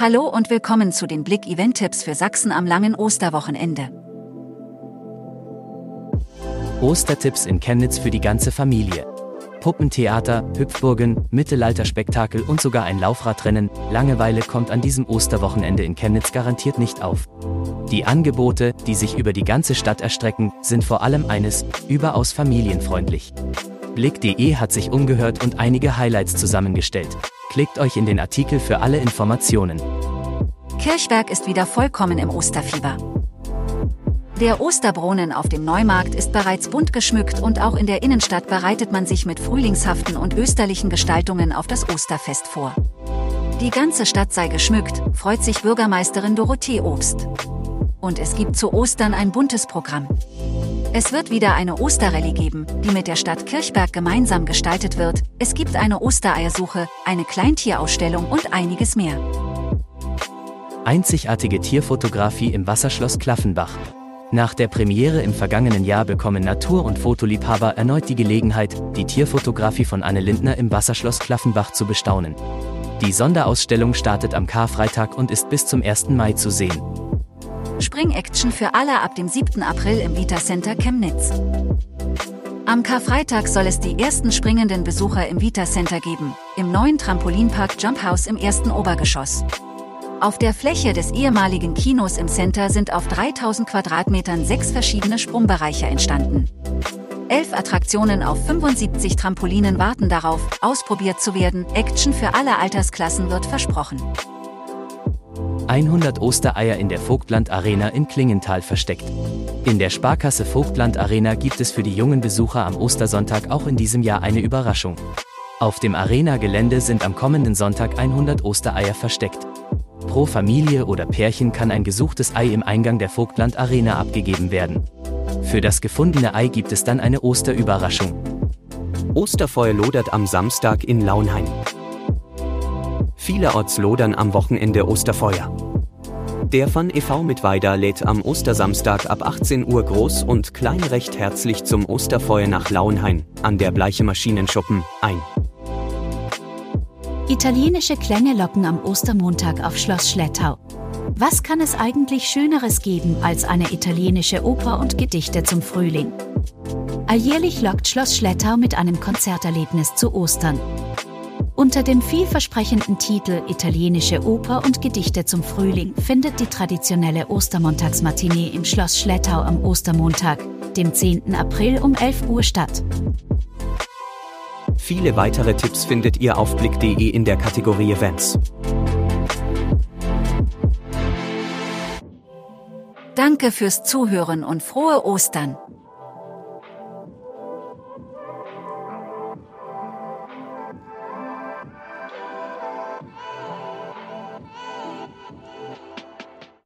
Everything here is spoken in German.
Hallo und willkommen zu den Blick Event Tipps für Sachsen am langen Osterwochenende. Ostertipps in Chemnitz für die ganze Familie. Puppentheater, Hüpfburgen, Mittelalterspektakel und sogar ein Laufradrennen. Langeweile kommt an diesem Osterwochenende in Chemnitz garantiert nicht auf. Die Angebote, die sich über die ganze Stadt erstrecken, sind vor allem eines, überaus familienfreundlich. Blick.de hat sich umgehört und einige Highlights zusammengestellt. Klickt euch in den Artikel für alle Informationen. Kirchberg ist wieder vollkommen im Osterfieber. Der Osterbrunnen auf dem Neumarkt ist bereits bunt geschmückt und auch in der Innenstadt bereitet man sich mit frühlingshaften und österlichen Gestaltungen auf das Osterfest vor. Die ganze Stadt sei geschmückt, freut sich Bürgermeisterin Dorothee Obst. Und es gibt zu Ostern ein buntes Programm. Es wird wieder eine Osterrallye geben, die mit der Stadt Kirchberg gemeinsam gestaltet wird. Es gibt eine Ostereiersuche, eine Kleintierausstellung und einiges mehr. Einzigartige Tierfotografie im Wasserschloss Klaffenbach. Nach der Premiere im vergangenen Jahr bekommen Natur- und Fotoliebhaber erneut die Gelegenheit, die Tierfotografie von Anne Lindner im Wasserschloss Klaffenbach zu bestaunen. Die Sonderausstellung startet am Karfreitag und ist bis zum 1. Mai zu sehen. Spring-Action für alle ab dem 7. April im Vita Center Chemnitz. Am Karfreitag soll es die ersten springenden Besucher im Vita Center geben, im neuen Trampolinpark Jump House im ersten Obergeschoss. Auf der Fläche des ehemaligen Kinos im Center sind auf 3000 Quadratmetern sechs verschiedene Sprungbereiche entstanden. Elf Attraktionen auf 75 Trampolinen warten darauf, ausprobiert zu werden. Action für alle Altersklassen wird versprochen. 100 Ostereier in der Vogtland Arena in Klingenthal versteckt. In der Sparkasse Vogtland Arena gibt es für die jungen Besucher am Ostersonntag auch in diesem Jahr eine Überraschung. Auf dem Arena-Gelände sind am kommenden Sonntag 100 Ostereier versteckt. Pro Familie oder Pärchen kann ein gesuchtes Ei im Eingang der Vogtland Arena abgegeben werden. Für das gefundene Ei gibt es dann eine Osterüberraschung. Osterfeuer lodert am Samstag in Launhain. Vielerorts lodern am Wochenende Osterfeuer. Der Van e.V. mit Weida lädt am Ostersamstag ab 18 Uhr groß und klein recht herzlich zum Osterfeuer nach Launhain an der Bleiche Maschinenschuppen ein. Italienische Klänge locken am Ostermontag auf Schloss Schlettau. Was kann es eigentlich Schöneres geben als eine italienische Oper und Gedichte zum Frühling? Alljährlich lockt Schloss Schlettau mit einem Konzerterlebnis zu Ostern. Unter dem vielversprechenden Titel Italienische Oper und Gedichte zum Frühling findet die traditionelle Ostermontagsmatinee im Schloss Schlettau am Ostermontag, dem 10. April um 11 Uhr statt. Viele weitere Tipps findet ihr auf blick.de in der Kategorie Events. Danke fürs Zuhören und frohe Ostern.